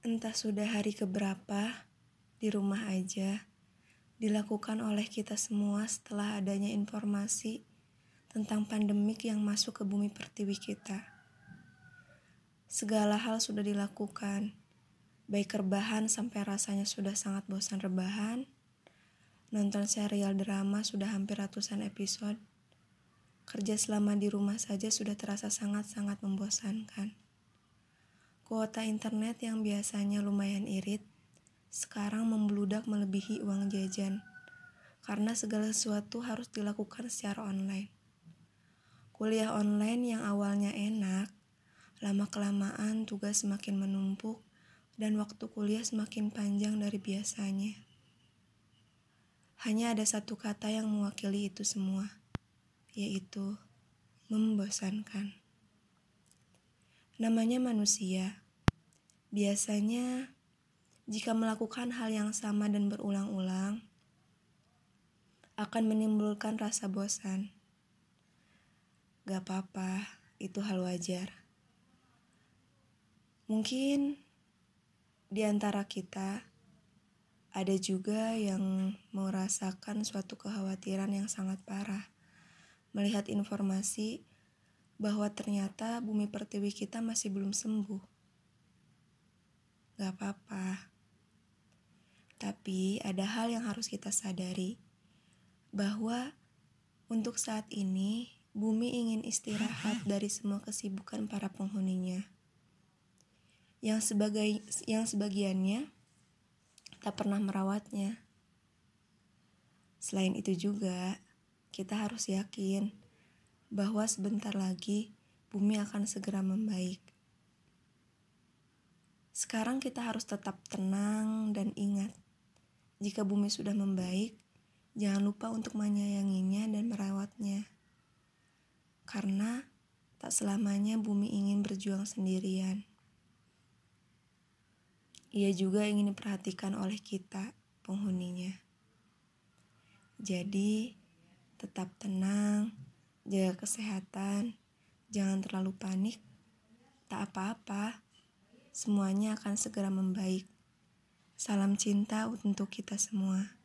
Entah sudah hari keberapa, di rumah aja, dilakukan oleh kita semua setelah adanya informasi tentang pandemik yang masuk ke bumi pertiwi kita. Segala hal sudah dilakukan, baik rebahan sampai rasanya sudah sangat bosan rebahan, nonton serial drama sudah hampir ratusan episode, kerja selama di rumah saja sudah terasa sangat-sangat membosankan. Kuota internet yang biasanya lumayan irit, sekarang membludak melebihi uang jajan, karena segala sesuatu harus dilakukan secara online. Kuliah online yang awalnya enak, lama-kelamaan tugas semakin menumpuk, dan waktu kuliah semakin panjang dari biasanya. Hanya ada satu kata yang mewakili itu semua, yaitu membosankan. Namanya manusia. Biasanya, jika melakukan hal yang sama dan berulang-ulang, akan menimbulkan rasa bosan. Gak apa-apa, itu hal wajar. Mungkin di antara kita ada juga yang merasakan suatu kekhawatiran yang sangat parah melihat informasi bahwa ternyata bumi pertiwi kita masih belum sembuh. Gak apa-apa. Tapi ada hal yang harus kita sadari, bahwa untuk saat ini bumi ingin istirahat dari semua kesibukan para penghuninya. Yang sebagai yang sebagiannya tak pernah merawatnya. Selain itu juga, kita harus yakin bahwa sebentar lagi bumi akan segera membaik. Sekarang kita harus tetap tenang dan ingat, jika bumi sudah membaik, jangan lupa untuk menyayanginya dan merawatnya. Karena tak selamanya bumi ingin berjuang sendirian. Ia juga ingin diperhatikan oleh kita, penghuninya. Jadi, tetap tenang, jaga kesehatan, jangan terlalu panik. Tak apa-apa, semuanya akan segera membaik. Salam cinta untuk kita semua.